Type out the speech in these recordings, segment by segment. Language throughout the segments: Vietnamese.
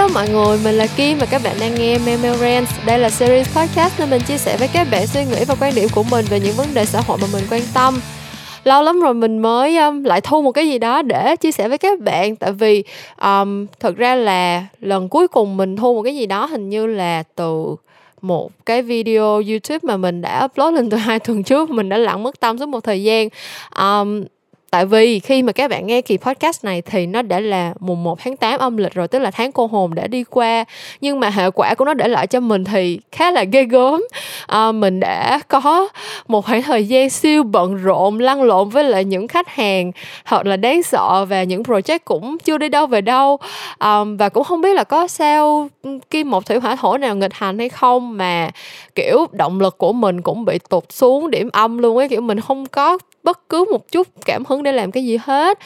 Hello mọi người, mình là Kim và các bạn đang nghe Memo Rants. Đây là series podcast nơi mình chia sẻ với các bạn suy nghĩ và quan điểm của mình về những vấn đề xã hội mà mình quan tâm. Lâu lắm rồi mình mới um, lại thu một cái gì đó để chia sẻ với các bạn tại vì um, thật ra là lần cuối cùng mình thu một cái gì đó hình như là từ một cái video YouTube mà mình đã upload lên từ hai tuần trước mình đã lặn mất tâm suốt một thời gian um, tại vì khi mà các bạn nghe kỳ podcast này thì nó đã là mùng 1 tháng 8 âm lịch rồi tức là tháng cô hồn đã đi qua. Nhưng mà hệ quả của nó để lại cho mình thì khá là ghê gớm. À, mình đã có một khoảng thời gian siêu bận rộn lăn lộn với lại những khách hàng hoặc là đáng sợ và những project cũng chưa đi đâu về đâu. À, và cũng không biết là có sao kim một thủy hỏa thổ nào nghịch hành hay không mà kiểu động lực của mình cũng bị tụt xuống điểm âm luôn ấy kiểu mình không có bất cứ một chút cảm hứng để làm cái gì hết.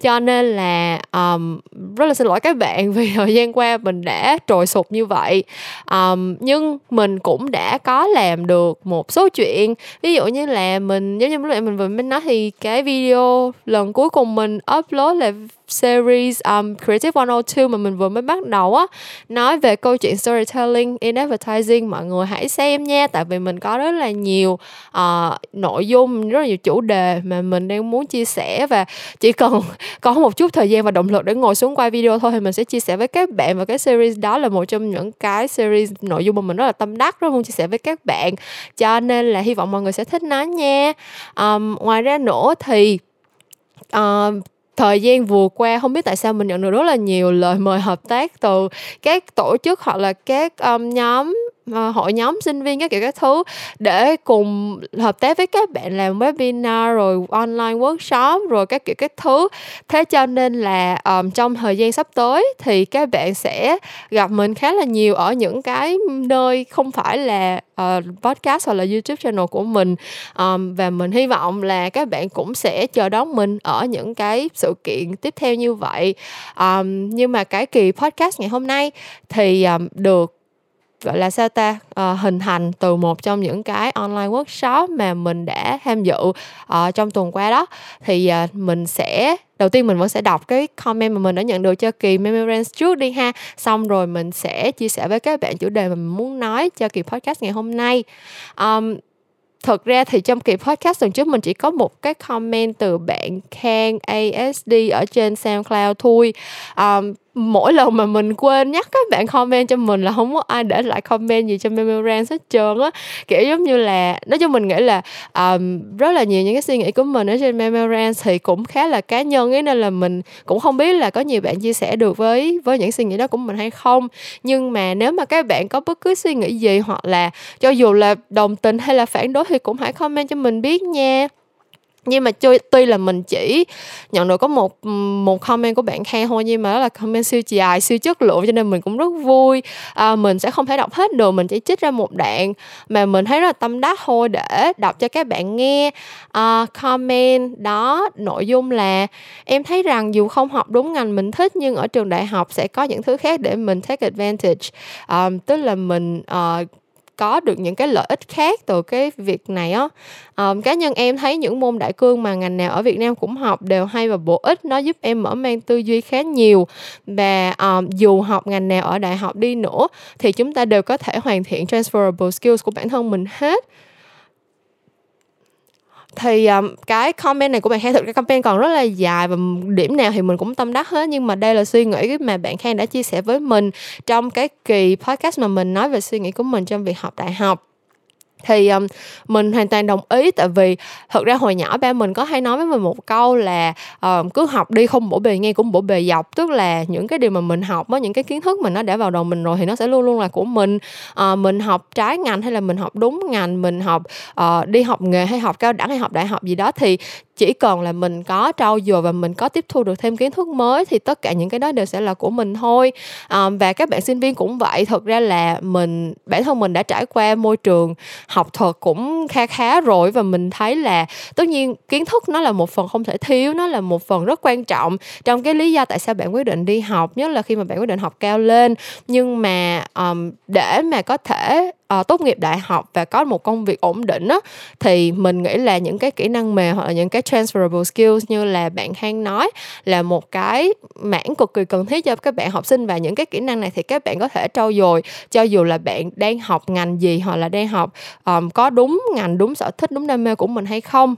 Cho nên là um, rất là xin lỗi các bạn vì thời gian qua mình đã trồi sụp như vậy. Um, nhưng mình cũng đã có làm được một số chuyện. Ví dụ như là mình giống như lúc nãy mình vừa mới nói thì cái video lần cuối cùng mình upload là series um, Creative 102 mà mình vừa mới bắt đầu á nói về câu chuyện storytelling in advertising. Mọi người hãy xem nha tại vì mình có rất là nhiều uh, nội dung rất là nhiều chủ đề mà mình đang muốn chia sẻ và chỉ cần có một chút thời gian và động lực để ngồi xuống quay video thôi thì mình sẽ chia sẻ với các bạn và cái series đó là một trong những cái series nội dung mà mình rất là tâm đắc rất muốn chia sẻ với các bạn. Cho nên là hy vọng mọi người sẽ thích nó nha. Um, ngoài ra nữa thì uh, thời gian vừa qua không biết tại sao mình nhận được rất là nhiều lời mời hợp tác từ các tổ chức hoặc là các um, nhóm uh, hội nhóm sinh viên các kiểu các thứ để cùng hợp tác với các bạn làm webinar rồi online workshop rồi các kiểu các thứ. Thế cho nên là um, trong thời gian sắp tới thì các bạn sẽ gặp mình khá là nhiều ở những cái nơi không phải là uh, podcast hoặc là youtube channel của mình. Um, và mình hy vọng là các bạn cũng sẽ chờ đón mình ở những cái sự kiện tiếp theo như vậy. Um, nhưng mà cái kỳ podcast ngày hôm nay thì um, được gọi là sao ta? Uh, hình thành từ một trong những cái online workshop mà mình đã tham dự uh, trong tuần qua đó. Thì uh, mình sẽ đầu tiên mình vẫn sẽ đọc cái comment mà mình đã nhận được cho kỳ Memorance trước đi ha. Xong rồi mình sẽ chia sẻ với các bạn chủ đề mà mình muốn nói cho kỳ podcast ngày hôm nay. Um, thực ra thì trong kỳ podcast tuần trước mình chỉ có một cái comment từ bạn Khang ASD ở trên SoundCloud thôi. Um, mỗi lần mà mình quên nhắc các bạn comment cho mình là không có ai để lại comment gì cho memorand hết trơn á. Kiểu giống như là nói chung mình nghĩ là um, rất là nhiều những cái suy nghĩ của mình ở trên memorand thì cũng khá là cá nhân ấy nên là mình cũng không biết là có nhiều bạn chia sẻ được với với những suy nghĩ đó của mình hay không. Nhưng mà nếu mà các bạn có bất cứ suy nghĩ gì hoặc là cho dù là đồng tình hay là phản đối thì cũng hãy comment cho mình biết nha nhưng mà tuy, tuy là mình chỉ nhận được có một một comment của bạn khen thôi nhưng mà đó là comment siêu dài siêu chất lượng cho nên mình cũng rất vui. À, mình sẽ không thể đọc hết được mình chỉ trích ra một đoạn mà mình thấy rất là tâm đắc thôi để đọc cho các bạn nghe. À, comment đó nội dung là em thấy rằng dù không học đúng ngành mình thích nhưng ở trường đại học sẽ có những thứ khác để mình take advantage. À, tức là mình uh, có được những cái lợi ích khác từ cái việc này á. À, cá nhân em thấy những môn đại cương mà ngành nào ở Việt Nam cũng học đều hay và bổ ích nó giúp em mở mang tư duy khá nhiều. Và um, dù học ngành nào ở đại học đi nữa thì chúng ta đều có thể hoàn thiện transferable skills của bản thân mình hết thì um, cái comment này của bạn Khang thực cái comment còn rất là dài và điểm nào thì mình cũng tâm đắc hết. Nhưng mà đây là suy nghĩ mà bạn Khang đã chia sẻ với mình trong cái kỳ podcast mà mình nói về suy nghĩ của mình trong việc học đại học thì um, mình hoàn toàn đồng ý tại vì thật ra hồi nhỏ ba mình có hay nói với mình một câu là uh, cứ học đi không bổ bề ngay cũng bổ bề dọc. Tức là những cái điều mà mình học á những cái kiến thức mà nó đã vào đầu mình rồi thì nó sẽ luôn luôn là của mình. Uh, mình học trái ngành hay là mình học đúng ngành mình học uh, đi học nghề hay học cao đẳng hay học đại học gì đó thì chỉ cần là mình có trau dồi và mình có tiếp thu được thêm kiến thức mới thì tất cả những cái đó đều sẽ là của mình thôi. À, và các bạn sinh viên cũng vậy thực ra là mình bản thân mình đã trải qua môi trường học thuật cũng kha khá rồi và mình thấy là tất nhiên kiến thức nó là một phần không thể thiếu nó là một phần rất quan trọng trong cái lý do tại sao bạn quyết định đi học nhất là khi mà bạn quyết định học cao lên. Nhưng mà um, để mà có thể uh, tốt nghiệp đại học và có một công việc ổn định á thì mình nghĩ là những cái kỹ năng mềm hoặc là những cái transferable skills như là bạn Hang nói là một cái mảng cực kỳ cần thiết cho các bạn học sinh và những cái kỹ năng này thì các bạn có thể trau dồi. Cho dù là bạn đang học ngành gì hoặc là đang học um, có đúng ngành đúng sở thích đúng đam mê của mình hay không.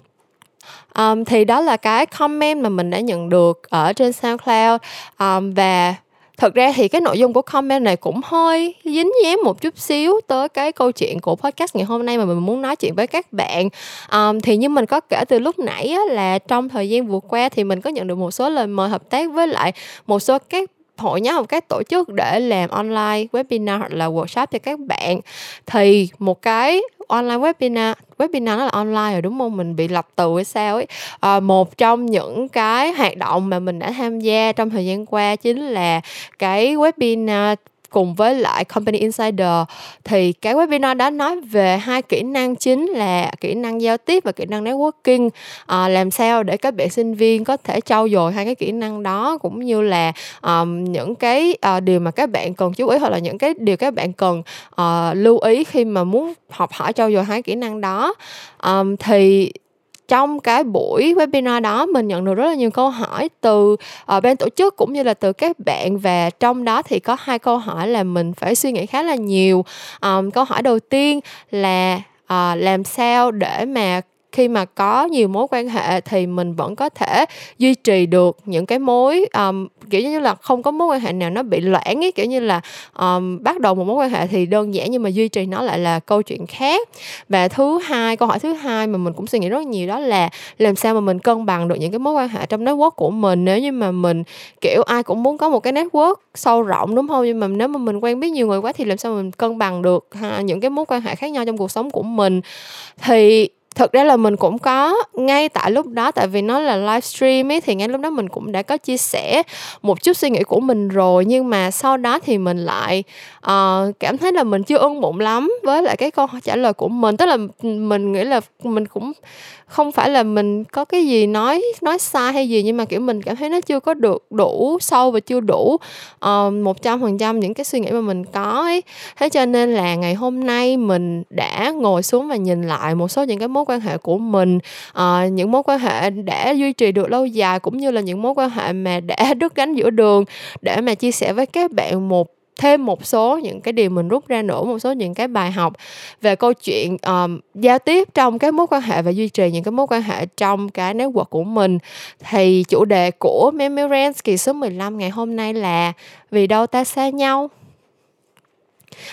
Um, thì đó là cái comment mà mình đã nhận được ở trên SoundCloud. Um, và thật ra thì cái nội dung của comment này cũng hơi dính dáng một chút xíu tới cái câu chuyện của podcast ngày hôm nay mà mình muốn nói chuyện với các bạn. Um, thì như mình có kể từ lúc nãy á, là trong thời gian vừa qua thì mình có nhận được một số lời mời hợp tác với lại một số các hội nhóm hoặc các tổ chức để làm online webinar hoặc là workshop cho các bạn. Thì một cái online webinar webinar nó là online rồi đúng không? Mình bị lặp từ hay sao ấy. À, một trong những cái hoạt động mà mình đã tham gia trong thời gian qua chính là cái webinar cùng với lại Company Insider thì cái webinar đó nói về hai kỹ năng chính là kỹ năng giao tiếp và kỹ năng networking. À, làm sao để các bạn sinh viên có thể trau dồi hai cái kỹ năng đó cũng như là um, những cái uh, điều mà các bạn cần chú ý hoặc là những cái điều các bạn cần uh, lưu ý khi mà muốn học hỏi trau dồi hai kỹ năng đó. Um, thì trong cái buổi webinar đó mình nhận được rất là nhiều câu hỏi từ ờ, uh, bên tổ chức cũng như là từ các bạn và trong đó thì có hai câu hỏi là mình phải suy nghĩ khá là nhiều. Um, câu hỏi đầu tiên là uh, làm sao để mà khi mà có nhiều mối quan hệ thì mình vẫn có thể duy trì được những cái mối um, kiểu như là không có mối quan hệ nào nó bị loãng ấy kiểu như là um, bắt đầu một mối quan hệ thì đơn giản nhưng mà duy trì nó lại là câu chuyện khác. Và thứ hai câu hỏi thứ hai mà mình cũng suy nghĩ rất nhiều đó là làm sao mà mình cân bằng được những cái mối quan hệ trong network của mình? Nếu như mà mình kiểu ai cũng muốn có một cái network sâu rộng đúng không? Nhưng mà nếu mà mình quen biết nhiều người quá thì làm sao mình cân bằng được ha, những cái mối quan hệ khác nhau trong cuộc sống của mình? Thì thực ra là mình cũng có ngay tại lúc đó tại vì nó là livestream ấy thì ngay lúc đó mình cũng đã có chia sẻ một chút suy nghĩ của mình rồi. Nhưng mà sau đó thì mình lại uh, cảm thấy là mình chưa ưng bụng lắm với lại cái câu trả lời của mình. Tức là mình nghĩ là mình cũng không phải là mình có cái gì nói nói sai hay gì nhưng mà kiểu mình cảm thấy nó chưa có được đủ sâu và chưa đủ ờ, một trăm phần trăm những cái suy nghĩ mà mình có ấy. Thế cho nên là ngày hôm nay mình đã ngồi xuống và nhìn lại một số những cái mối quan hệ của mình uh, những mối quan hệ đã duy trì được lâu dài cũng như là những mối quan hệ mà đã đứt gánh giữa đường để mà chia sẻ với các bạn một thêm một số những cái điều mình rút ra nữa một số những cái bài học về câu chuyện um, giao tiếp trong cái mối quan hệ và duy trì những cái mối quan hệ trong cái network của mình. Thì chủ đề của Memorance kỳ số 15 ngày hôm nay là vì đâu ta xa nhau?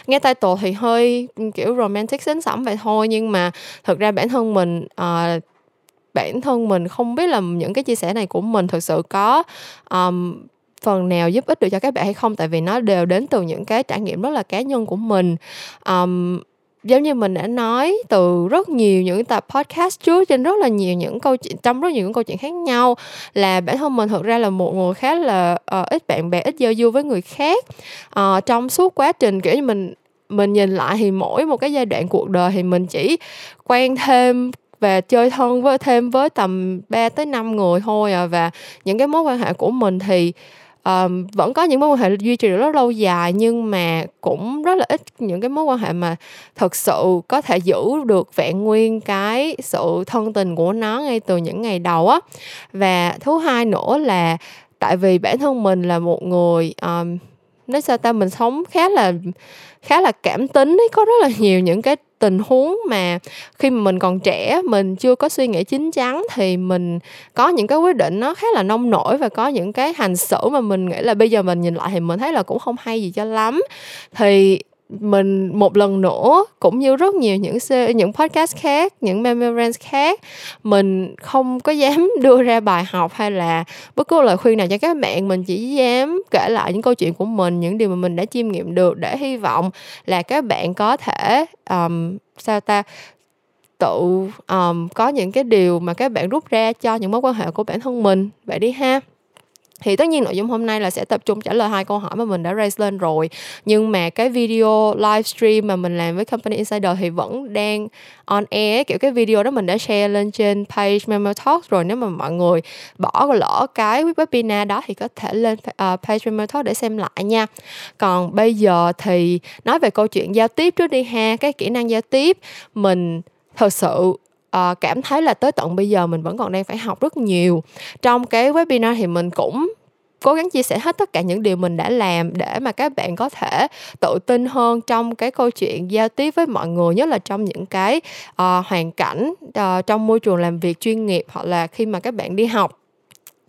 Nghe title thì hơi kiểu romantic xến sẩm vậy thôi nhưng mà thực ra bản thân mình uh, bản thân mình không biết là những cái chia sẻ này của mình thực sự có um, phần nào giúp ích được cho các bạn hay không? Tại vì nó đều đến từ những cái trải nghiệm rất là cá nhân của mình. Um, giống như mình đã nói từ rất nhiều những tập podcast trước trên rất là nhiều những câu chuyện trong rất nhiều những câu chuyện khác nhau là bản thân mình thực ra là một người khá là uh, ít bạn bè ít giao du với người khác. Uh, trong suốt quá trình kiểu như mình mình nhìn lại thì mỗi một cái giai đoạn cuộc đời thì mình chỉ quen thêm và chơi thân với thêm với tầm 3 tới 5 người thôi à và những cái mối quan hệ của mình thì um, vẫn có những mối quan hệ duy trì được rất lâu dài nhưng mà cũng rất là ít những cái mối quan hệ mà thật sự có thể giữ được vẹn nguyên cái sự thân tình của nó ngay từ những ngày đầu á. Và thứ hai nữa là tại vì bản thân mình là một người um, nói sao ta mình sống khá là khá là cảm tính ấy có rất là nhiều những cái tình huống mà khi mà mình còn trẻ, mình chưa có suy nghĩ chín chắn thì mình có những cái quyết định nó khá là nông nổi và có những cái hành xử mà mình nghĩ là bây giờ mình nhìn lại thì mình thấy là cũng không hay gì cho lắm. Thì mình một lần nữa cũng như rất nhiều những những podcast khác những memorance khác mình không có dám đưa ra bài học hay là bất cứ lời khuyên nào cho các bạn. Mình chỉ dám kể lại những câu chuyện của mình những điều mà mình đã chiêm nghiệm được để hy vọng là các bạn có thể um, sao ta tự um, có những cái điều mà các bạn rút ra cho những mối quan hệ của bản thân mình. Vậy đi ha thì tất nhiên nội dung hôm nay là sẽ tập trung trả lời hai câu hỏi mà mình đã raise lên rồi. Nhưng mà cái video livestream mà mình làm với company insider thì vẫn đang on air. Kiểu cái video đó mình đã share lên trên page Memo Talk rồi. Nếu mà mọi người bỏ lỡ cái webinar đó thì có thể lên ờ, page Memo Talk để xem lại nha. Còn bây giờ thì nói về câu chuyện giao tiếp trước đi ha. Cái kỹ năng giao tiếp, mình thật sự uh, cảm thấy là tới tận bây giờ mình vẫn còn đang phải học rất nhiều. Trong cái webinar thì mình cũng cố gắng chia sẻ hết tất cả những điều mình đã làm để mà các bạn có thể tự tin hơn trong cái câu chuyện giao tiếp với mọi người nhất là trong những cái uh, hoàn cảnh uh, trong môi trường làm việc chuyên nghiệp hoặc là khi mà các bạn đi học.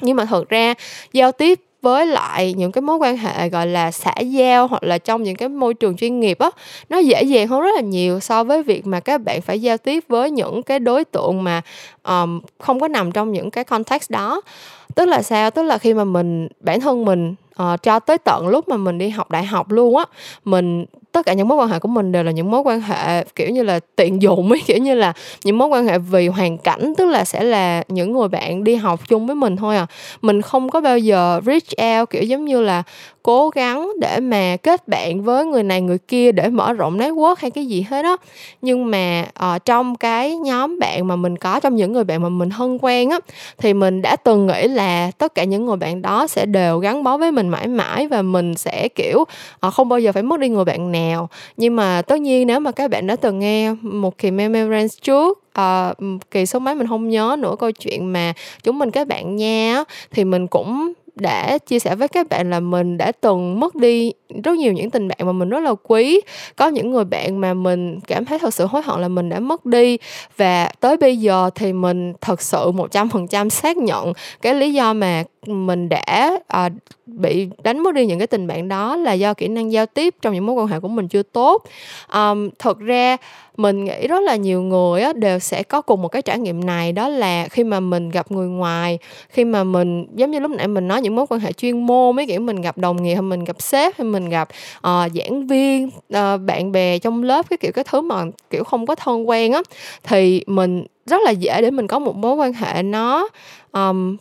Nhưng mà thật ra giao tiếp với lại những cái mối quan hệ gọi là xã giao hoặc là trong những cái môi trường chuyên nghiệp á nó dễ dàng hơn rất là nhiều so với việc mà các bạn phải giao tiếp với những cái đối tượng mà um, không có nằm trong những cái context đó. Tức là sao? Tức là khi mà mình bản thân mình uh, cho tới tận lúc mà mình đi học đại học luôn á mình tất cả những mối quan hệ của mình đều là những mối quan hệ kiểu như là tiện dụng ấy kiểu như là những mối quan hệ vì hoàn cảnh tức là sẽ là những người bạn đi học chung với mình thôi à. Mình không có bao giờ reach out kiểu giống như là cố gắng để mà kết bạn với người này người kia để mở rộng network hay cái gì hết đó nhưng mà uh, trong cái nhóm bạn mà mình có trong những người bạn mà mình thân quen á thì mình đã từng nghĩ là tất cả những người bạn đó sẽ đều gắn bó với mình mãi mãi và mình sẽ kiểu uh, không bao giờ phải mất đi người bạn nào nhưng mà tất nhiên nếu mà các bạn đã từng nghe một kỳ memories trước uh, kỳ số mấy mình không nhớ nữa câu chuyện mà chúng mình các bạn nha thì mình cũng đã chia sẻ với các bạn là mình đã từng mất đi rất nhiều những tình bạn mà mình rất là quý. Có những người bạn mà mình cảm thấy thật sự hối hận là mình đã mất đi. Và tới bây giờ thì mình thật sự một trăm phần trăm xác nhận cái lý do mà mình đã à, bị đánh mất đi những cái tình bạn đó là do kỹ năng giao tiếp trong những mối quan hệ của mình chưa tốt. Um, thật ra mình nghĩ rất là nhiều người á, đều sẽ có cùng một cái trải nghiệm này đó là khi mà mình gặp người ngoài khi mà mình giống như lúc nãy mình nói những mối quan hệ chuyên môn mấy kiểu mình gặp đồng nghiệp hay mình gặp sếp hay mình gặp uh, giảng viên uh, bạn bè trong lớp cái kiểu cái thứ mà kiểu không có thân quen á thì mình rất là dễ để mình có một mối quan hệ nó um,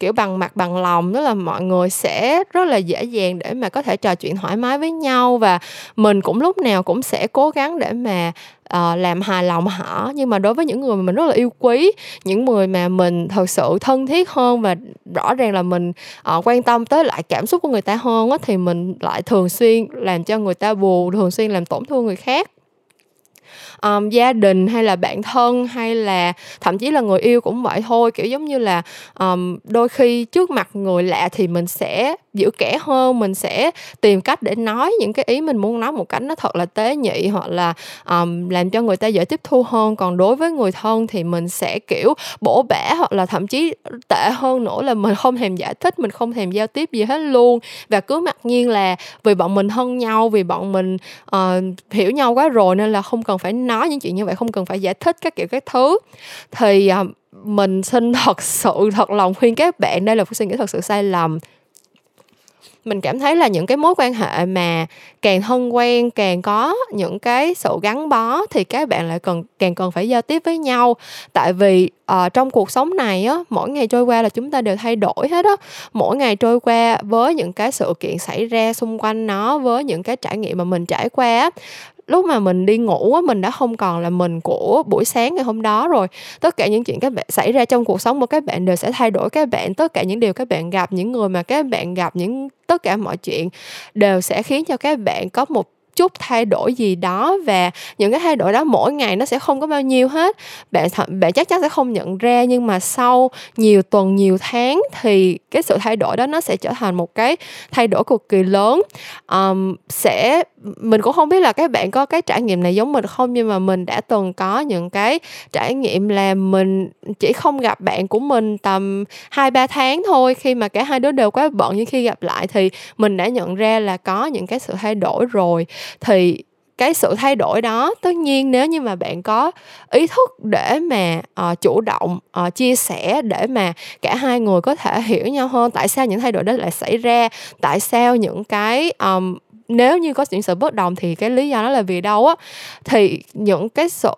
kiểu bằng mặt bằng lòng đó là mọi người sẽ rất là dễ dàng để mà có thể trò chuyện thoải mái với nhau và mình cũng lúc nào cũng sẽ cố gắng để mà uh, làm hài lòng họ. Nhưng mà đối với những người mà mình rất là yêu quý những người mà mình thật sự thân thiết hơn và rõ ràng là mình uh, quan tâm tới lại cảm xúc của người ta hơn á thì mình lại thường xuyên làm cho người ta buồn thường xuyên làm tổn thương người khác um, gia đình hay là bạn thân hay là thậm chí là người yêu cũng vậy thôi. Kiểu giống như là um, đôi khi trước mặt người lạ thì mình sẽ giữ kẻ hơn mình sẽ tìm cách để nói những cái ý mình muốn nói một cách nó thật là tế nhị hoặc là um, làm cho người ta dễ tiếp thu hơn. Còn đối với người thân thì mình sẽ kiểu bổ bẻ hoặc là thậm chí tệ hơn nữa là mình không thèm giải thích mình không thèm giao tiếp gì hết luôn. Và cứ mặc nhiên là vì bọn mình thân nhau vì bọn mình uh, hiểu nhau quá rồi nên là không cần phải nói những chuyện như vậy không cần phải giải thích các kiểu các thứ. Thì uh, mình xin thật sự thật lòng khuyên các bạn đây là một suy nghĩ thật sự sai lầm. Mình cảm thấy là những cái mối quan hệ mà càng thân quen càng có những cái sự gắn bó thì các bạn lại cần càng cần phải giao tiếp với nhau. Tại vì uh, trong cuộc sống này á mỗi ngày trôi qua là chúng ta đều thay đổi hết á. Mỗi ngày trôi qua với những cái sự kiện xảy ra xung quanh nó với những cái trải nghiệm mà mình trải qua á lúc mà mình đi ngủ á, mình đã không còn là mình của buổi sáng ngày hôm đó rồi. Tất cả những chuyện các bạn, xảy ra trong cuộc sống của các bạn đều sẽ thay đổi các bạn. Tất cả những điều các bạn gặp, những người mà các bạn gặp, những tất cả mọi chuyện đều sẽ khiến cho các bạn có một chút thay đổi gì đó và những cái thay đổi đó mỗi ngày nó sẽ không có bao nhiêu hết. Bạn bạn chắc chắn sẽ không nhận ra nhưng mà sau nhiều tuần nhiều tháng thì cái sự thay đổi đó nó sẽ trở thành một cái thay đổi cực kỳ lớn. Um, sẽ mình cũng không biết là các bạn có cái trải nghiệm này giống mình không nhưng mà mình đã từng có những cái trải nghiệm là mình chỉ không gặp bạn của mình tầm hai ba tháng thôi. Khi mà cả hai đứa đều quá bận nhưng khi gặp lại thì mình đã nhận ra là có những cái sự thay đổi rồi thì cái sự thay đổi đó tất nhiên nếu như mà bạn có ý thức để mà uh, chủ động uh, chia sẻ để mà cả hai người có thể hiểu nhau hơn tại sao những thay đổi đó lại xảy ra tại sao những cái um, nếu như có những sự bất đồng thì cái lý do đó là vì đâu á thì những cái sự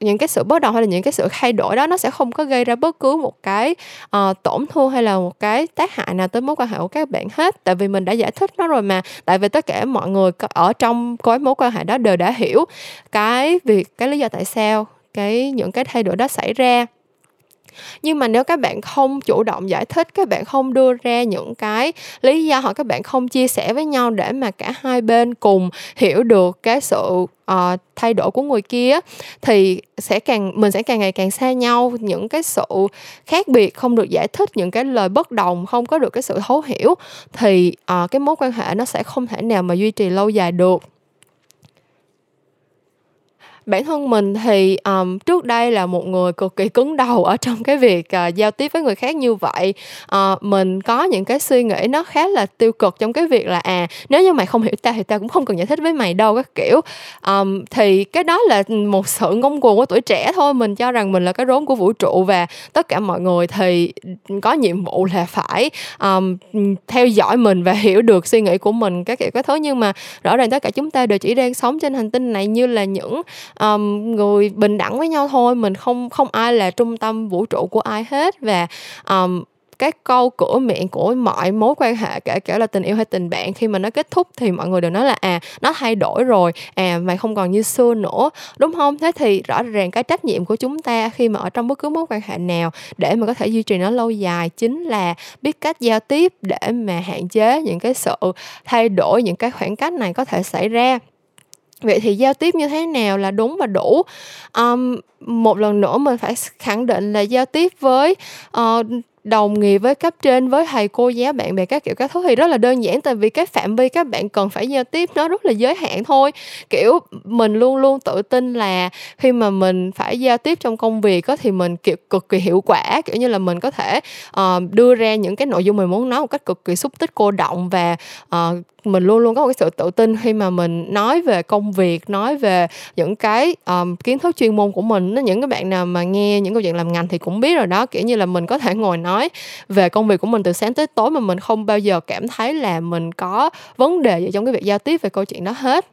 những cái sự bất đồng hay là những cái sự thay đổi đó nó sẽ không có gây ra bất cứ một cái uh, tổn thương hay là một cái tác hại nào tới mối quan hệ của các bạn hết. Tại vì mình đã giải thích nó rồi mà. Tại vì tất cả mọi người ở trong cái mối quan hệ đó đều đã hiểu cái việc cái lý do tại sao cái những cái thay đổi đó xảy ra nhưng mà nếu các bạn không chủ động giải thích các bạn không đưa ra những cái lý do hoặc các bạn không chia sẻ với nhau để mà cả hai bên cùng hiểu được cái sự uh, thay đổi của người kia thì sẽ càng mình sẽ càng ngày càng xa nhau. Những cái sự khác biệt không được giải thích những cái lời bất đồng không có được cái sự thấu hiểu thì uh, cái mối quan hệ nó sẽ không thể nào mà duy trì lâu dài được bản thân mình thì um, trước đây là một người cực kỳ cứng đầu ở trong cái việc uh, giao tiếp với người khác như vậy. Uh, mình có những cái suy nghĩ nó khá là tiêu cực trong cái việc là à nếu như mày không hiểu ta thì ta cũng không cần giải thích với mày đâu các kiểu. Um, thì cái đó là một sự ngông cuồng của tuổi trẻ thôi. Mình cho rằng mình là cái rốn của vũ trụ và tất cả mọi người thì có nhiệm vụ là phải um, theo dõi mình và hiểu được suy nghĩ của mình các kiểu cái thứ. Nhưng mà rõ ràng tất cả chúng ta đều chỉ đang sống trên hành tinh này như là những um, người bình đẳng với nhau thôi mình không không ai là trung tâm vũ trụ của ai hết. Và um, các câu cửa miệng của mọi mối quan hệ kể cả là tình yêu hay tình bạn khi mà nó kết thúc thì mọi người đều nói là à nó thay đổi rồi à mày không còn như xưa nữa. Đúng không? Thế thì rõ ràng cái trách nhiệm của chúng ta khi mà ở trong bất cứ mối quan hệ nào để mà có thể duy trì nó lâu dài chính là biết cách giao tiếp để mà hạn chế những cái sự thay đổi những cái khoảng cách này có thể xảy ra vậy thì giao tiếp như thế nào là đúng và đủ? Um, một lần nữa mình phải khẳng định là giao tiếp với uh, đồng nghiệp với cấp trên với thầy cô giáo bạn bè các kiểu các thứ thì rất là đơn giản tại vì cái phạm vi các bạn cần phải giao tiếp nó rất là giới hạn thôi. Kiểu mình luôn luôn tự tin là khi mà mình phải giao tiếp trong công việc có thì mình kiểu cực kỳ hiệu quả. Kiểu như là mình có thể uh, đưa ra những cái nội dung mình muốn nói một cách cực kỳ xúc tích cô động và uh, mình luôn luôn có một cái sự tự tin khi mà mình nói về công việc nói về những cái um, kiến thức chuyên môn của mình. Nó những cái bạn nào mà nghe những câu chuyện làm ngành thì cũng biết rồi đó kiểu như là mình có thể ngồi nói về công việc của mình từ sáng tới tối mà mình không bao giờ cảm thấy là mình có vấn đề gì trong cái việc giao tiếp về câu chuyện đó hết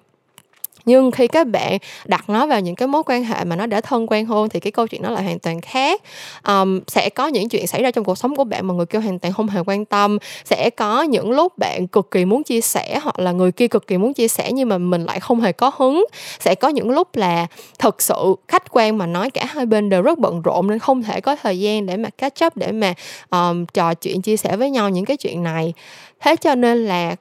nhưng khi các bạn đặt nó vào những cái mối quan hệ mà nó đã thân quen hơn thì cái câu chuyện nó lại hoàn toàn khác. Um, sẽ có những chuyện xảy ra trong cuộc sống của bạn mà người kia hoàn toàn không hề quan tâm. Sẽ có những lúc bạn cực kỳ muốn chia sẻ hoặc là người kia cực kỳ muốn chia sẻ nhưng mà mình lại không hề có hứng. Sẽ có những lúc là thực sự khách quan mà nói cả hai bên đều rất bận rộn nên không thể có thời gian để mà catch up để mà um, trò chuyện chia sẻ với nhau những cái chuyện này. Thế cho nên là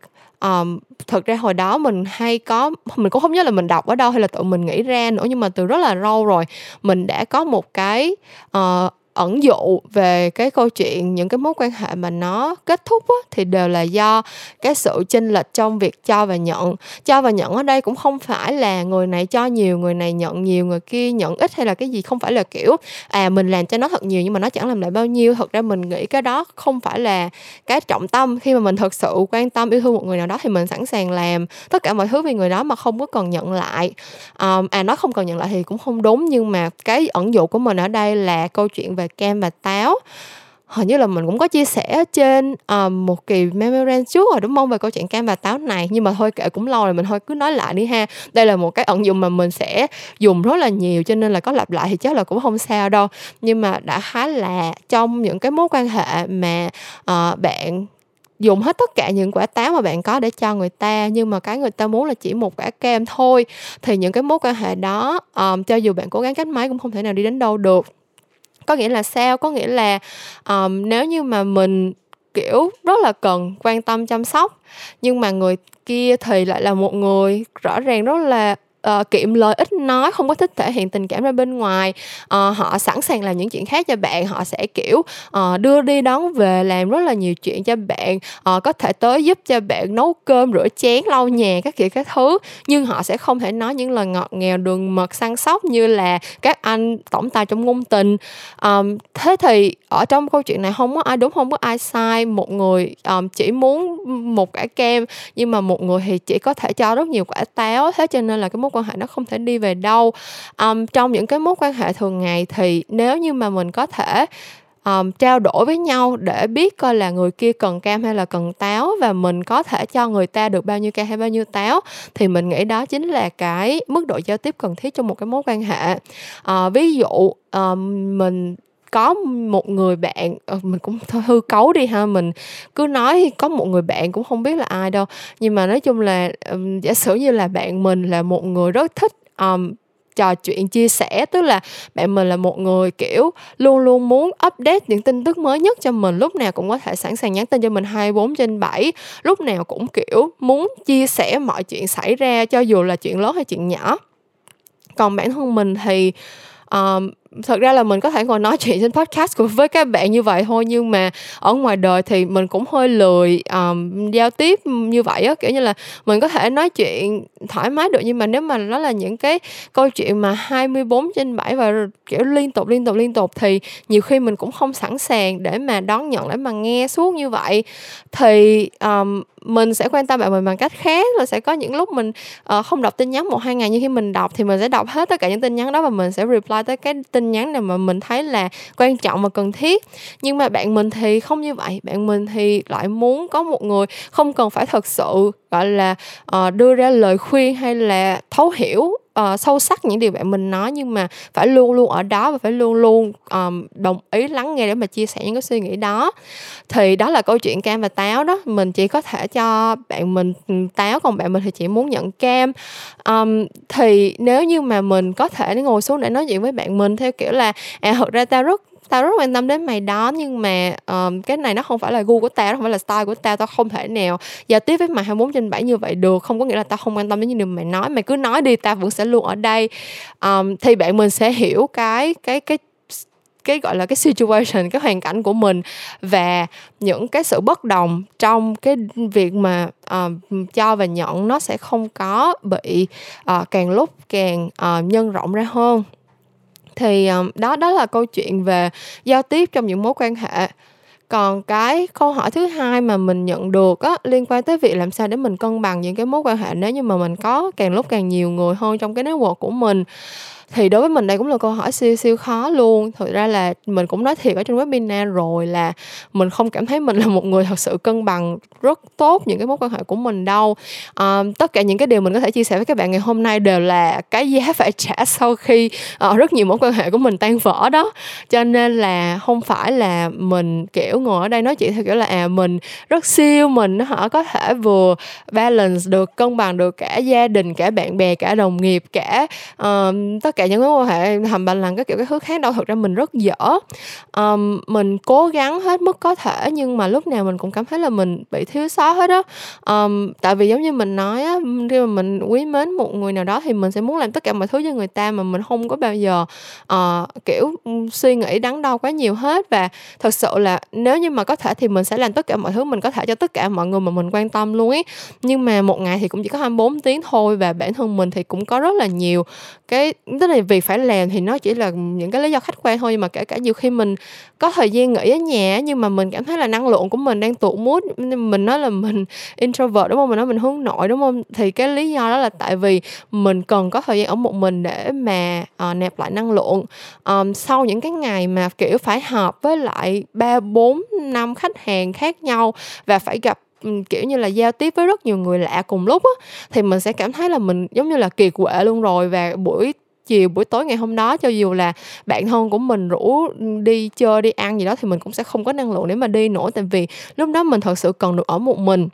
um, thực ra hồi đó mình hay có mình cũng không nhớ là mình đọc ở đâu hay là tự mình nghĩ ra nữa nhưng mà từ rất là lâu rồi mình đã có một cái uh, ẩn dụ về cái câu chuyện những cái mối quan hệ mà nó kết thúc á, thì đều là do cái sự chênh lệch trong việc cho và nhận. Cho và nhận ở đây cũng không phải là người này cho nhiều người này nhận nhiều người kia nhận ít hay là cái gì không phải là kiểu à mình làm cho nó thật nhiều nhưng mà nó chẳng làm lại bao nhiêu. Thật ra mình nghĩ cái đó không phải là cái trọng tâm. Khi mà mình thật sự quan tâm yêu thương một người nào đó thì mình sẵn sàng làm tất cả mọi thứ vì người đó mà không có cần nhận lại. Ờ, à, à nó không cần nhận lại thì cũng không đúng nhưng mà cái ẩn dụ của mình ở đây là câu chuyện về về cam và táo. Hình như là mình cũng có chia sẻ trên uh, một kỳ memorand trước rồi đúng không? Về câu chuyện cam và táo này. Nhưng mà thôi kệ cũng lâu rồi mình thôi cứ nói lại đi ha. Đây là một cái ẩn dụng mà mình sẽ dùng rất là nhiều cho nên là có lặp lại thì chắc là cũng không sao đâu. Nhưng mà đã khá là trong những cái mối quan hệ mà uh, bạn dùng hết tất cả những quả táo mà bạn có để cho người ta nhưng mà cái người ta muốn là chỉ một quả kem thôi thì những cái mối quan hệ đó um, cho dù bạn cố gắng cách mấy cũng không thể nào đi đến đâu được có nghĩa là sao? Có nghĩa là um, nếu như mà mình kiểu rất là cần quan tâm chăm sóc nhưng mà người kia thì lại là một người rõ ràng rất là uh, kiệm lời ít nói không có thích thể hiện tình cảm ra bên ngoài. Uh, họ sẵn sàng làm những chuyện khác cho bạn họ sẽ kiểu uh, đưa đi đón về làm rất là nhiều chuyện cho bạn uh, có thể tới giúp cho bạn nấu cơm rửa chén lau nhà các kiểu các thứ. Nhưng họ sẽ không thể nói những lời ngọt ngào đường mật săn sóc như là các anh tổng tài trong ngôn tình. Um, thế thì ở trong câu chuyện này không có ai đúng không có ai sai. Một người um, chỉ muốn một quả kem nhưng mà một người thì chỉ có thể cho rất nhiều quả táo. Thế cho nên là cái mối quan hệ nó không thể đi về đâu. Um, trong những cái mối quan hệ thường ngày thì nếu như mà mình có thể um, trao đổi với nhau để biết coi là người kia cần cam hay là cần táo và mình có thể cho người ta được bao nhiêu cam hay bao nhiêu táo thì mình nghĩ đó chính là cái mức độ giao tiếp cần thiết trong một cái mối quan hệ. Uh, ví dụ um, mình có một người bạn ờ, mình cũng hư cấu đi ha mình cứ nói có một người bạn cũng không biết là ai đâu. Nhưng mà nói chung là um, giả sử như là bạn mình là một người rất thích um, trò chuyện chia sẻ tức là bạn mình là một người kiểu luôn luôn muốn update những tin tức mới nhất cho mình lúc nào cũng có thể sẵn sàng nhắn tin cho mình 24 trên 7 lúc nào cũng kiểu muốn chia sẻ mọi chuyện xảy ra cho dù là chuyện lớn hay chuyện nhỏ. Còn bản thân mình thì um, thật ra là mình có thể ngồi nói chuyện trên podcast của với các bạn như vậy thôi nhưng mà ở ngoài đời thì mình cũng hơi lười um, giao tiếp như vậy á. Kiểu như là mình có thể nói chuyện thoải mái được nhưng mà nếu mà nó là những cái câu chuyện mà 24 trên 7 và kiểu liên tục liên tục liên tục thì nhiều khi mình cũng không sẵn sàng để mà đón nhận để mà nghe suốt như vậy. Thì um, mình sẽ quan tâm bạn mình bằng cách khác là sẽ có những lúc mình uh, không đọc tin nhắn một hai ngày như khi mình đọc thì mình sẽ đọc hết tất cả những tin nhắn đó và mình sẽ reply tới cái tin nhắn nào mà mình thấy là quan trọng và cần thiết. Nhưng mà bạn mình thì không như vậy bạn mình thì lại muốn có một người không cần phải thật sự gọi là uh, đưa ra lời khuyên hay là thấu hiểu uh, sâu sắc những điều bạn mình nói nhưng mà phải luôn luôn ở đó và phải luôn luôn um, đồng ý lắng nghe để mà chia sẻ những cái suy nghĩ đó. Thì đó là câu chuyện cam và táo đó. Mình chỉ có thể cho bạn mình ừ, táo còn bạn mình thì chỉ muốn nhận cam. Um, thì nếu như mà mình có thể ngồi xuống để nói chuyện với bạn mình theo kiểu là à thật ra tao rất tao rất quan tâm đến mày đó nhưng mà um, cái này nó không phải là gu của tao không phải là style của tao tao không thể nào giao tiếp với mày 24 trên 7 như vậy được. Không có nghĩa là tao không quan tâm đến những điều mày nói. Mày cứ nói đi tao vẫn sẽ luôn ở đây. Um, thì bạn mình sẽ hiểu cái cái cái cái gọi là cái situation cái hoàn cảnh của mình và những cái sự bất đồng trong cái việc mà uh, cho và nhận nó sẽ không có bị uh, càng lúc càng uh, nhân rộng ra hơn thì um, đó đó là câu chuyện về giao tiếp trong những mối quan hệ. Còn cái câu hỏi thứ hai mà mình nhận được á liên quan tới việc làm sao để mình cân bằng những cái mối quan hệ nếu như mà mình có càng lúc càng nhiều người hơn trong cái network của mình thì đối với mình đây cũng là câu hỏi siêu siêu khó luôn. Thực ra là mình cũng nói thiệt ở trên webinar rồi là mình không cảm thấy mình là một người thật sự cân bằng rất tốt những cái mối quan hệ của mình đâu. À, tất cả những cái điều mình có thể chia sẻ với các bạn ngày hôm nay đều là cái giá phải trả sau khi uh, rất nhiều mối quan hệ của mình tan vỡ đó. Cho nên là không phải là mình kiểu ngồi ở đây nói chuyện theo kiểu là à mình rất siêu mình họ có thể vừa balance được cân bằng được cả gia đình cả bạn bè cả đồng nghiệp cả uh, tất cả những mối quan hệ hầm bàn lần cái kiểu cái thứ khác đâu thực ra mình rất dở. Um, mình cố gắng hết mức có thể nhưng mà lúc nào mình cũng cảm thấy là mình bị thiếu sót hết á. Um, tại vì giống như mình nói á khi mà mình quý mến một người nào đó thì mình sẽ muốn làm tất cả mọi thứ cho người ta mà mình không có bao giờ uh, kiểu suy nghĩ đắn đo quá nhiều hết. Và thật sự là nếu như mà có thể thì mình sẽ làm tất cả mọi thứ mình có thể cho tất cả mọi người mà mình quan tâm luôn ấy. Nhưng mà một ngày thì cũng chỉ có 24 tiếng thôi và bản thân mình thì cũng có rất là nhiều cái tức là việc phải làm thì nó chỉ là những cái lý do khách quan thôi nhưng mà kể cả nhiều khi mình có thời gian nghỉ ở nhà nhưng mà mình cảm thấy là năng lượng của mình đang tụt mút mình nói là mình introvert đúng không? Mình nói mình hướng nội đúng không? Thì cái lý do đó là tại vì mình cần có thời gian ở một mình để mà uh, nạp lại năng lượng. Um, sau những cái ngày mà kiểu phải họp với lại ba bốn năm khách hàng khác nhau và phải gặp Ừ, kiểu như là giao tiếp với rất nhiều người lạ cùng lúc á, thì mình sẽ cảm thấy là mình giống như là kiệt quệ luôn rồi. Và buổi chiều, buổi tối ngày hôm đó, cho dù là bạn thân của mình rủ đi chơi, đi ăn gì đó, thì mình cũng sẽ không có năng lượng để mà đi nữa. Tại vì lúc đó mình thật sự cần được ở một mình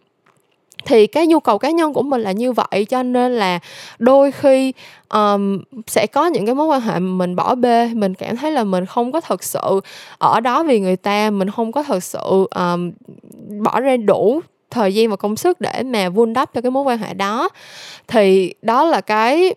thì cái nhu cầu cá nhân của mình là như vậy cho nên là đôi khi um, sẽ có những cái mối quan hệ mình bỏ bê mình cảm thấy là mình không có thật sự ở đó vì người ta mình không có thật sự um, bỏ ra đủ thời gian và công sức để mà vun đắp cho cái mối quan hệ đó. Thì đó là cái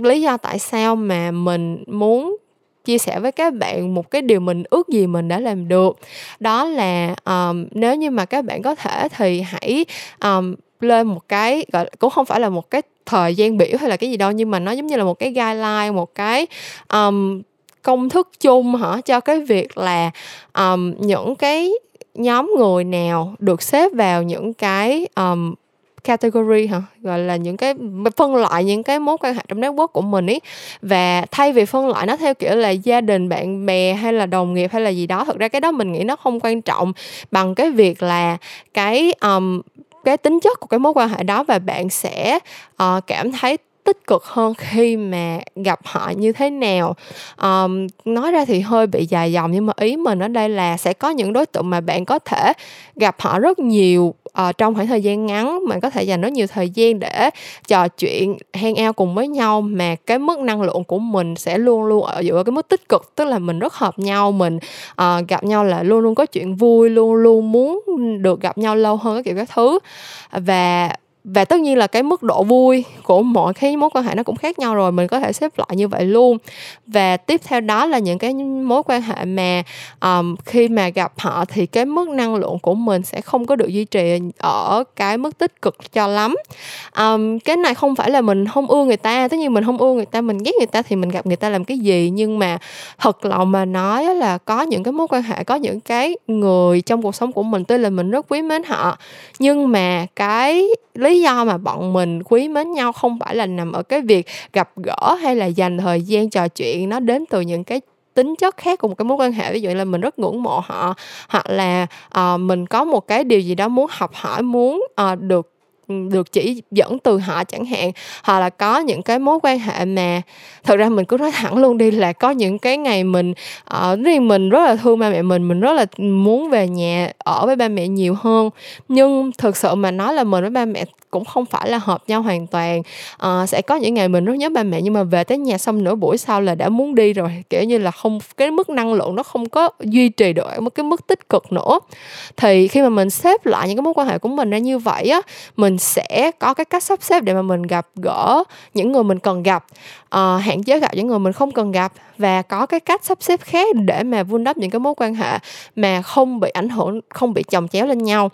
lý do tại sao mà mình muốn chia sẻ với các bạn một cái điều mình ước gì mình đã làm được. Đó là um, nếu như mà các bạn có thể thì hãy um, lên một cái gọi cũng không phải là một cái thời gian biểu hay là cái gì đâu nhưng mà nó giống như là một cái guideline một cái um, công thức chung hả cho cái việc là um, những cái nhóm người nào được xếp vào những cái um, category hả? Gọi là những cái phân loại những cái mối quan hệ trong network của mình ấy và thay vì phân loại nó theo kiểu là gia đình bạn bè hay là đồng nghiệp hay là gì đó thực ra cái đó mình nghĩ nó không quan trọng bằng cái việc là cái um, cái tính chất của cái mối quan hệ đó và bạn sẽ uh, cảm thấy tích cực hơn khi mà gặp họ như thế nào. Um, nói ra thì hơi bị dài dòng nhưng mà ý mình ở đây là sẽ có những đối tượng mà bạn có thể gặp họ rất nhiều uh, trong khoảng thời gian ngắn. Mình có thể dành rất nhiều thời gian để trò chuyện hang ao cùng với nhau mà cái mức năng lượng của mình sẽ luôn luôn ở giữa cái mức tích cực tức là mình rất hợp nhau mình uh, gặp nhau là luôn luôn có chuyện vui luôn luôn muốn được gặp nhau lâu hơn cái kiểu các thứ. Và và tất nhiên là cái mức độ vui của mọi cái mối quan hệ nó cũng khác nhau rồi mình có thể xếp loại như vậy luôn. Và tiếp theo đó là những cái mối quan hệ mà um, khi mà gặp họ thì cái mức năng lượng của mình sẽ không có được duy trì ở cái mức tích cực cho lắm. Um, cái này không phải là mình không ưa người ta tất nhiên mình không ưa người ta mình ghét người ta thì mình gặp người ta làm cái gì. Nhưng mà thật lòng mà nói là có những cái mối quan hệ có những cái người trong cuộc sống của mình tuy là mình rất quý mến họ nhưng mà cái lý lý do mà bọn mình quý mến nhau không phải là nằm ở cái việc gặp gỡ hay là dành thời gian trò chuyện nó đến từ những cái tính chất khác của một cái mối quan hệ. Ví dụ là mình rất ngưỡng mộ họ hoặc là uh, mình có một cái điều gì đó muốn học hỏi muốn uh, được được chỉ dẫn từ họ chẳng hạn hoặc là có những cái mối quan hệ mà thật ra mình cứ nói thẳng luôn đi là có những cái ngày mình ở uh, riêng mình rất là thương ba mẹ mình mình rất là muốn về nhà ở với ba mẹ nhiều hơn. Nhưng thực sự mà nói là mình với ba mẹ cũng không phải là hợp nhau hoàn toàn. Uh, sẽ có những ngày mình rất nhớ ba mẹ nhưng mà về tới nhà xong nửa buổi sau là đã muốn đi rồi kiểu như là không cái mức năng lượng nó không có duy trì được một cái mức tích cực nữa. Thì khi mà mình xếp lại những cái mối quan hệ của mình ra như vậy á mình sẽ có cái cách sắp xếp để mà mình gặp gỡ những người mình cần gặp uh, hạn chế gặp những người mình không cần gặp và có cái cách sắp xếp khác để mà vun đắp những cái mối quan hệ mà không bị ảnh hưởng không bị chồng chéo lên nhau.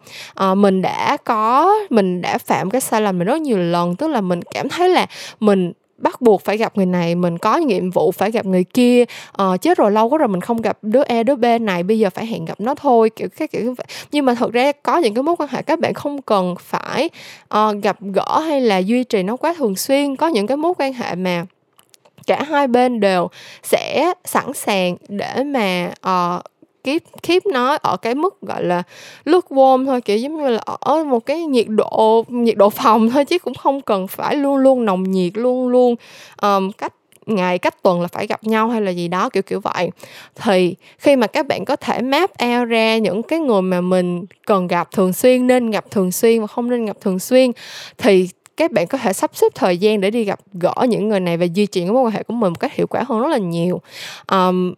Uh, mình đã có mình đã phạm cái sai lầm này rất nhiều lần tức là mình cảm thấy là mình bắt buộc phải gặp người này mình có nhiệm vụ phải gặp người kia ờ, chết rồi lâu quá rồi mình không gặp đứa e đứa b này bây giờ phải hẹn gặp nó thôi kiểu các kiểu nhưng mà thật ra có những cái mối quan hệ các bạn không cần phải uh, gặp gỡ hay là duy trì nó quá thường xuyên. Có những cái mối quan hệ mà cả hai bên đều sẽ sẵn sàng để mà uh, keep keep nó ở cái mức gọi là lukewarm thôi kiểu giống như là ở một cái nhiệt độ nhiệt độ phòng thôi chứ cũng không cần phải luôn luôn nồng nhiệt luôn luôn um, cách ngày cách tuần là phải gặp nhau hay là gì đó kiểu kiểu vậy. Thì khi mà các bạn có thể map out ra những cái người mà mình cần gặp thường xuyên nên gặp thường xuyên và không nên gặp thường xuyên thì các bạn có thể sắp xếp thời gian để đi gặp gỡ những người này và duy trì mối quan hệ của mình một cách hiệu quả hơn rất là nhiều. Um,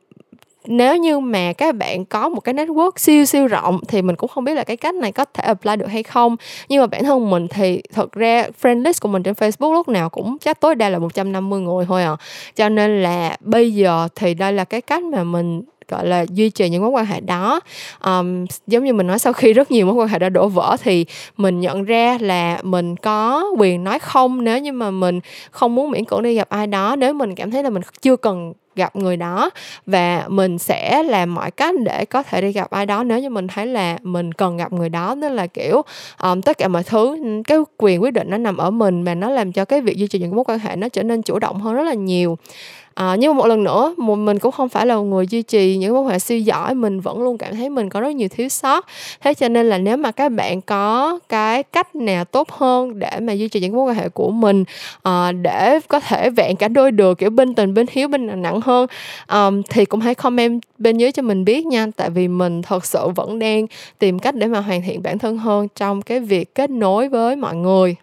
nếu như mà các bạn có một cái network siêu siêu rộng thì mình cũng không biết là cái cách này có thể apply được hay không. Nhưng mà bản thân mình thì thật ra friend list của mình trên Facebook lúc nào cũng chắc tối đa là 150 người thôi à. Cho nên là bây giờ thì đây là cái cách mà mình gọi là duy trì những mối quan hệ đó. Um, giống như mình nói sau khi rất nhiều mối quan hệ đã đổ vỡ thì mình nhận ra là mình có quyền nói không nếu như mà mình không muốn miễn cưỡng đi gặp ai đó nếu mình cảm thấy là mình chưa cần gặp người đó. Và mình sẽ làm mọi cách để có thể đi gặp ai đó nếu như mình thấy là mình cần gặp người đó. Nên là kiểu um, tất cả mọi thứ cái quyền quyết định nó nằm ở mình mà nó làm cho cái việc duy trì những mối quan hệ nó trở nên chủ động hơn rất là nhiều à, nhưng mà một lần nữa mình cũng không phải là một người duy trì những mối quan hệ siêu giỏi mình vẫn luôn cảm thấy mình có rất nhiều thiếu sót. Thế cho nên là nếu mà các bạn có cái cách nào tốt hơn để mà duy trì những mối quan hệ của mình à, để có thể vẹn cả đôi được kiểu bên tình bên hiếu bên nặng hơn um, thì cũng hãy comment bên dưới cho mình biết nha. Tại vì mình thật sự vẫn đang tìm cách để mà hoàn thiện bản thân hơn trong cái việc kết nối với mọi người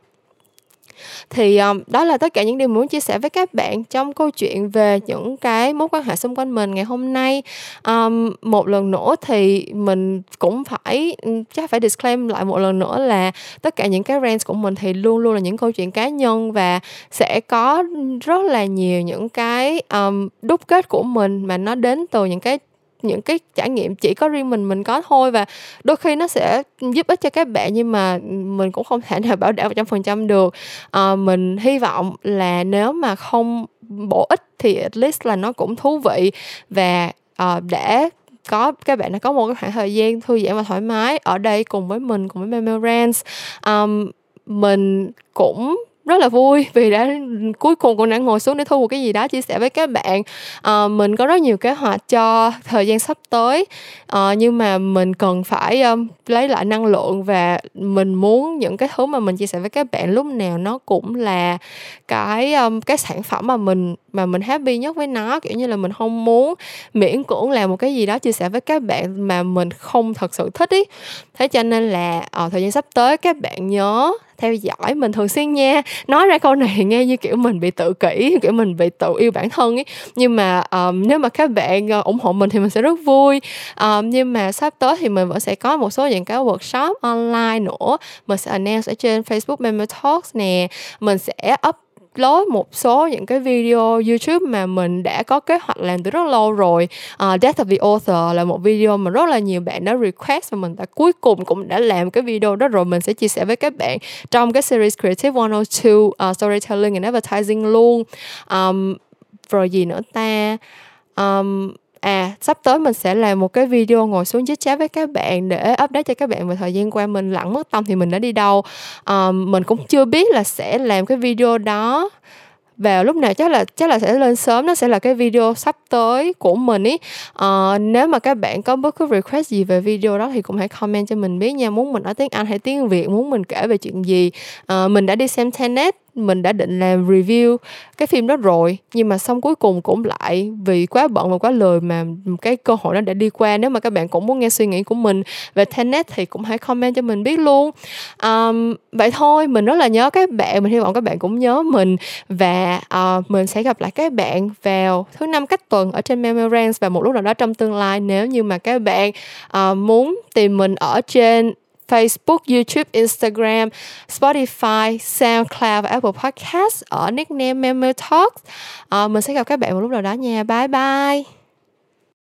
thì um, đó là tất cả những điều muốn chia sẻ với các bạn trong câu chuyện về những cái mối quan hệ xung quanh mình ngày hôm nay. Um, một lần nữa thì mình cũng phải ừ, chắc phải disclaim lại một lần nữa là tất cả những cái rants của mình thì luôn luôn là những câu chuyện cá nhân và sẽ có ừ, rất là nhiều những cái um, đúc kết của mình mà nó đến từ những cái những cái trải nghiệm chỉ có riêng mình mình có thôi và đôi khi nó sẽ giúp ích cho các bạn nhưng mà mình cũng không thể nào bảo đảm một trăm phần trăm được. À, mình hy vọng là nếu mà không bổ ích thì at least là nó cũng thú vị và uh, để có các bạn đã có một cái khoảng thời gian thư giãn và thoải mái ở đây cùng với mình cùng với Memorance um, mình cũng rất là vui vì đã cuối cùng cũng đã ngồi xuống để thu một cái gì đó chia sẻ với các bạn. À, mình có rất nhiều kế hoạch cho thời gian sắp tới. À, nhưng mà mình cần phải um, lấy lại năng lượng và mình muốn những cái thứ mà mình chia sẻ với các bạn lúc nào nó cũng là cái um, cái sản phẩm mà mình mà mình happy nhất với nó. Kiểu như là mình không muốn miễn cưỡng làm một cái gì đó chia sẻ với các bạn mà mình không thật sự thích ý. Thế cho nên là ở thời gian sắp tới các bạn nhớ theo dõi mình thường xuyên nha. Nói ra câu này nghe như kiểu mình bị tự kỷ kiểu mình bị tự yêu bản thân ấy. Nhưng mà um, nếu mà các bạn ờ, ủng hộ mình thì mình sẽ rất vui. Um, nhưng mà sắp tới thì mình vẫn sẽ có một số những cái workshop online nữa. Mình sẽ announce ở trên Facebook member Talks nè. Mình sẽ up upload một số những cái video YouTube mà mình đã có kế hoạch làm từ rất lâu rồi. Uh, Death of the Author là một video mà rất là nhiều bạn đã request và mình đã cuối cùng cũng đã làm cái video đó rồi mình sẽ chia sẻ với các bạn trong cái series Creative 102 uh, à, Storytelling and Advertising luôn. Um, rồi gì nữa ta? Um, à sắp tới mình sẽ làm một cái video ngồi xuống chit chat với các bạn để update cho các bạn về thời gian qua mình lặng mất tâm thì mình đã đi đâu. À, mình cũng chưa biết là sẽ làm cái video đó vào lúc nào. Chắc là chắc là sẽ lên sớm nó sẽ là cái video sắp tới của mình ý. À, nếu mà các bạn có bất cứ request gì về video đó thì cũng hãy comment cho mình biết nha. Muốn mình nói tiếng anh hay tiếng việt muốn mình kể về chuyện gì à, mình đã đi xem Tenet mình đã định làm review cái phim đó rồi nhưng mà xong cuối cùng cũng lại vì quá bận và quá lười mà cái cơ hội đó đã đi qua. Nếu mà các bạn cũng muốn nghe suy nghĩ của mình về Tenet thì cũng hãy comment cho mình biết luôn. Um, vậy thôi mình rất là nhớ các bạn mình hy vọng các bạn cũng nhớ mình. Và uh, mình sẽ gặp lại các bạn vào thứ năm cách tuần ở trên Memorance và một lúc nào đó trong tương lai nếu như mà các bạn uh, muốn tìm mình ở trên Facebook, YouTube, Instagram, Spotify, SoundCloud và Apple Podcast ở nickname Memo Talks. À, mình sẽ gặp các bạn một lúc nào đó nha. Bye bye.